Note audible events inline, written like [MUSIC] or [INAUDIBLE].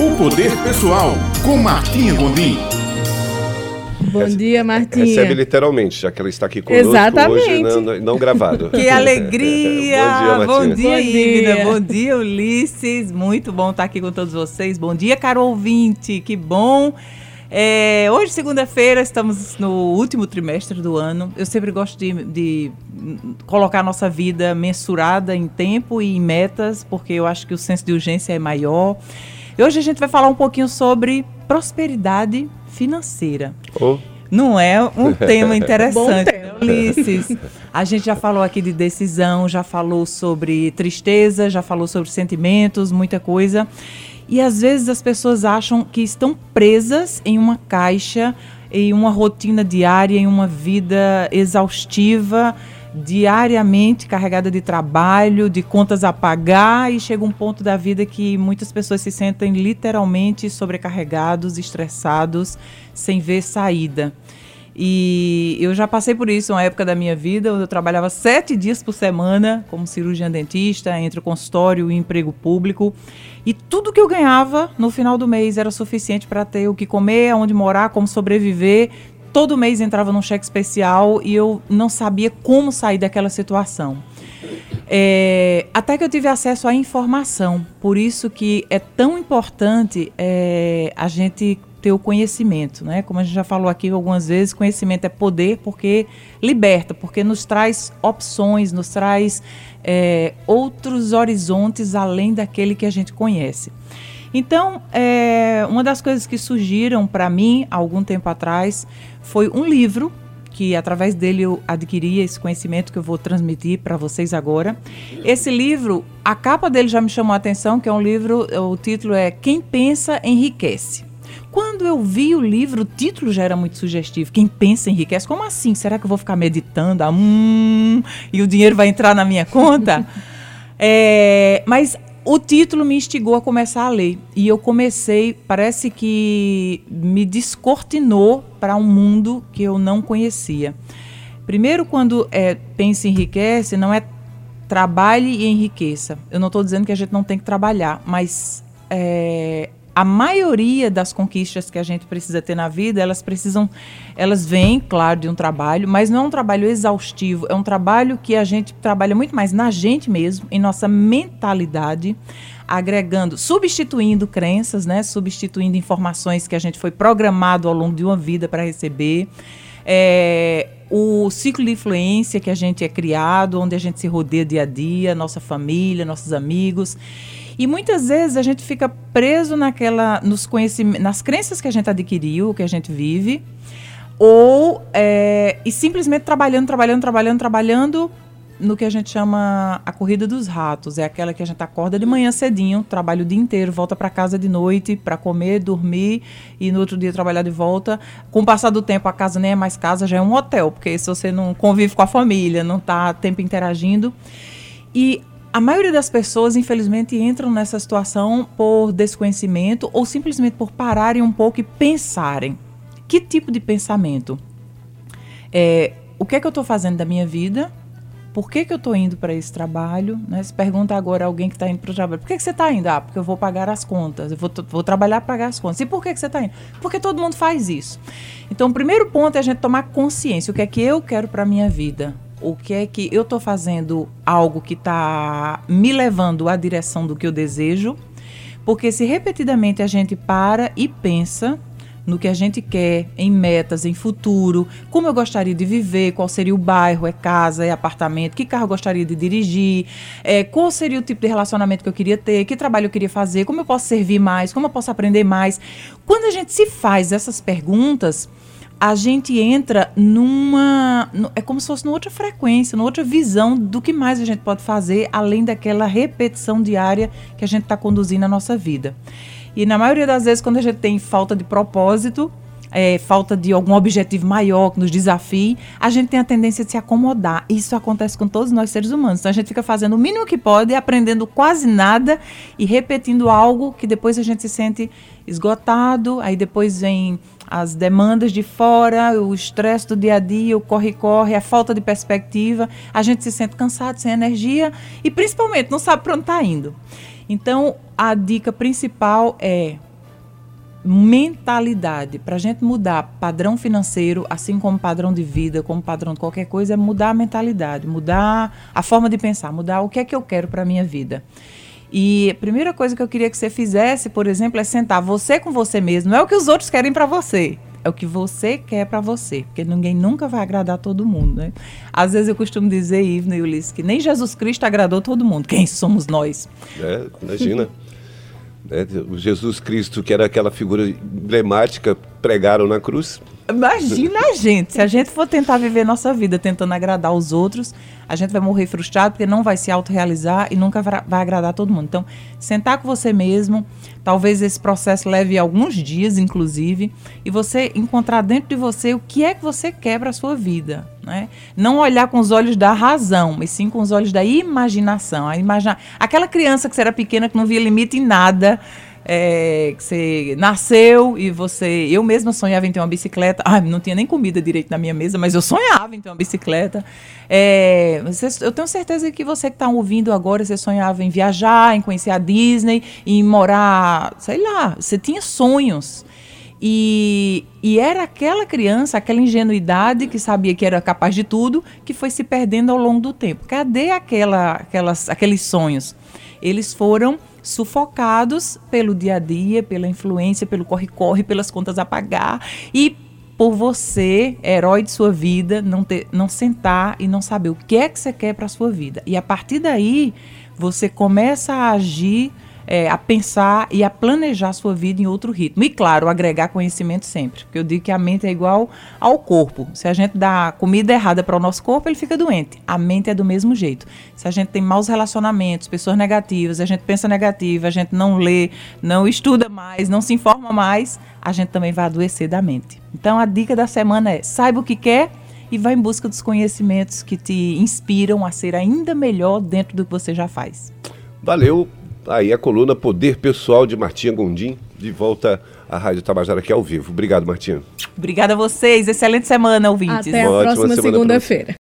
O Poder Pessoal, com Martinha Gondim. Bom dia, Martinha. Recebe literalmente, já que ela está aqui conosco Exatamente. hoje, não, não gravado. [LAUGHS] Que alegria! Bom dia, Bom Martinha. dia, Bom Ívida. dia. Bom dia, Ulisses. Muito bom estar aqui com todos vocês. Bom dia, caro ouvinte. Que bom. É, hoje, segunda-feira, estamos no último trimestre do ano. Eu sempre gosto de, de colocar a nossa vida mensurada em tempo e em metas, porque eu acho que o senso de urgência é maior. E hoje a gente vai falar um pouquinho sobre prosperidade financeira. Oh, Não é um [LAUGHS] tema interessante, né, Ulisses? A gente já falou aqui de decisão, já falou sobre tristeza, já falou sobre sentimentos, muita coisa. E às vezes as pessoas acham que estão presas em uma caixa, em uma rotina diária, em uma vida exaustiva, diariamente carregada de trabalho, de contas a pagar, e chega um ponto da vida que muitas pessoas se sentem literalmente sobrecarregados, estressados, sem ver saída. E eu já passei por isso, uma época da minha vida, onde eu trabalhava sete dias por semana como cirurgiã dentista, entre o consultório e o emprego público. E tudo que eu ganhava no final do mês era suficiente para ter o que comer, onde morar, como sobreviver. Todo mês entrava num cheque especial e eu não sabia como sair daquela situação. É, até que eu tive acesso à informação. Por isso que é tão importante é, a gente ter o conhecimento, né? Como a gente já falou aqui algumas vezes, conhecimento é poder porque liberta, porque nos traz opções, nos traz é, outros horizontes além daquele que a gente conhece. Então, é, uma das coisas que surgiram para mim algum tempo atrás foi um livro que através dele eu adquiri esse conhecimento que eu vou transmitir para vocês agora. Esse livro, a capa dele já me chamou a atenção, que é um livro, o título é Quem pensa enriquece. Quando eu vi o livro, o título já era muito sugestivo. Quem pensa enriquece. Como assim? Será que eu vou ficar meditando? Ah, hum, e o dinheiro vai entrar na minha conta? [LAUGHS] É, mas o título me instigou a começar a ler. E eu comecei, parece que me descortinou para um mundo que eu não conhecia. Primeiro, quando é, pensa em enriquece, não é trabalhe e enriqueça. Eu não estou dizendo que a gente não tem que trabalhar, mas é, a maioria das conquistas que a gente precisa ter na vida, elas precisam, elas vêm, claro, de um trabalho, mas não é um trabalho exaustivo, é um trabalho que a gente trabalha muito mais na gente mesmo, em nossa mentalidade, agregando, substituindo crenças, né, substituindo informações que a gente foi programado ao longo de uma vida para receber. É, o ciclo de influência que a gente é criado, onde a gente se rodeia dia a dia, nossa família, nossos amigos. E muitas vezes a gente fica preso naquela, nos nas crenças que a gente adquiriu, que a gente vive, ou é, e simplesmente trabalhando, trabalhando, trabalhando, trabalhando no que a gente chama a corrida dos ratos. É aquela que a gente acorda de manhã cedinho, trabalha o dia inteiro, volta para casa de noite para comer, dormir e no outro dia trabalhar de volta. Com o passar do tempo, a casa nem é mais casa, já é um hotel, porque se você não convive com a família, não está tempo interagindo. E a maioria das pessoas, infelizmente, entram nessa situação por desconhecimento ou simplesmente por pararem um pouco e pensarem. Que tipo de pensamento? É, o que é que eu estou fazendo da minha vida? Por que, que eu estou indo para esse trabalho? Né? Se pergunta agora alguém que está indo para o trabalho, por que, que você está indo? Ah, porque eu vou pagar as contas, eu vou, vou trabalhar para pagar as contas. E por que, que você está indo? Porque todo mundo faz isso. Então, o primeiro ponto é a gente tomar consciência. O que é que eu quero para a minha vida? O que é que eu estou fazendo algo que está me levando à direção do que eu desejo? Porque se repetidamente a gente para e pensa no que a gente quer, em metas, em futuro, como eu gostaria de viver, qual seria o bairro, é casa, é apartamento, que carro eu gostaria de dirigir, é, qual seria o tipo de relacionamento que eu queria ter, que trabalho eu queria fazer, como eu posso servir mais, como eu posso aprender mais. Quando a gente se faz essas perguntas, a gente entra numa. é como se fosse numa outra frequência, numa outra visão do que mais a gente pode fazer, além daquela repetição diária que a gente está conduzindo na nossa vida. E na maioria das vezes, quando a gente tem falta de propósito, é, falta de algum objetivo maior que nos desafie, a gente tem a tendência de se acomodar. Isso acontece com todos nós seres humanos. Então a gente fica fazendo o mínimo que pode, aprendendo quase nada e repetindo algo que depois a gente se sente esgotado, aí depois vem as demandas de fora, o estresse do dia a dia, o corre-corre, a falta de perspectiva, a gente se sente cansado, sem energia e principalmente não sabe para onde está indo. Então, a dica principal é mentalidade. Para a gente mudar padrão financeiro, assim como padrão de vida, como padrão de qualquer coisa, é mudar a mentalidade, mudar a forma de pensar, mudar o que é que eu quero para minha vida. E a primeira coisa que eu queria que você fizesse, por exemplo, é sentar você com você mesmo. Não é o que os outros querem para você. É o que você quer para você, porque ninguém nunca vai agradar todo mundo, né? Às vezes eu costumo dizer, Ivna e Ulisses, que nem Jesus Cristo agradou todo mundo. Quem somos nós? É, imagina. [LAUGHS] é, o Jesus Cristo, que era aquela figura emblemática, pregaram na cruz. Imagina a gente, se a gente for tentar viver nossa vida tentando agradar os outros, a gente vai morrer frustrado porque não vai se autorrealizar e nunca vai agradar todo mundo. Então, sentar com você mesmo, talvez esse processo leve alguns dias, inclusive, e você encontrar dentro de você o que é que você quer para a sua vida. Né? Não olhar com os olhos da razão, mas sim com os olhos da imaginação. A imagina... Aquela criança que você era pequena que não via limite em nada é, que você nasceu e você. Eu mesma sonhava em ter uma bicicleta. Ai, não tinha nem comida direito na minha mesa, mas eu sonhava em ter uma bicicleta. É, você, eu tenho certeza que você que está ouvindo agora, você sonhava em viajar, em conhecer a Disney, em morar, sei lá, você tinha sonhos. E, e, era aquela criança, aquela ingenuidade que sabia que era capaz de tudo, que foi se perdendo ao longo do tempo. Cadê aquela, aquelas, aqueles sonhos? Eles foram sufocados pelo dia a dia, pela influência, pelo corre-corre, pelas contas a pagar e por você, herói de sua vida, não, ter, não sentar e não saber o que é que você quer para a sua vida. E a partir daí, você começa a agir é, a pensar e a planejar sua vida em outro ritmo. E, claro, agregar conhecimento sempre. Porque eu digo que a mente é igual ao corpo. Se a gente dá comida errada para o nosso corpo, ele fica doente. A mente é do mesmo jeito. Se a gente tem maus relacionamentos, pessoas negativas, a gente pensa negativo, a gente não lê, não estuda mais, não se informa mais, a gente também vai adoecer da mente. Então, a dica da semana é: saiba o que quer e vá em busca dos conhecimentos que te inspiram a ser ainda melhor dentro do que você já faz. Valeu, Aí a coluna Poder Pessoal de Martinha Gondim, de volta à Rádio Tabajara aqui ao vivo. Obrigado, Martinha. Obrigada a vocês. Excelente semana, ouvintes. Até a próxima segunda-feira.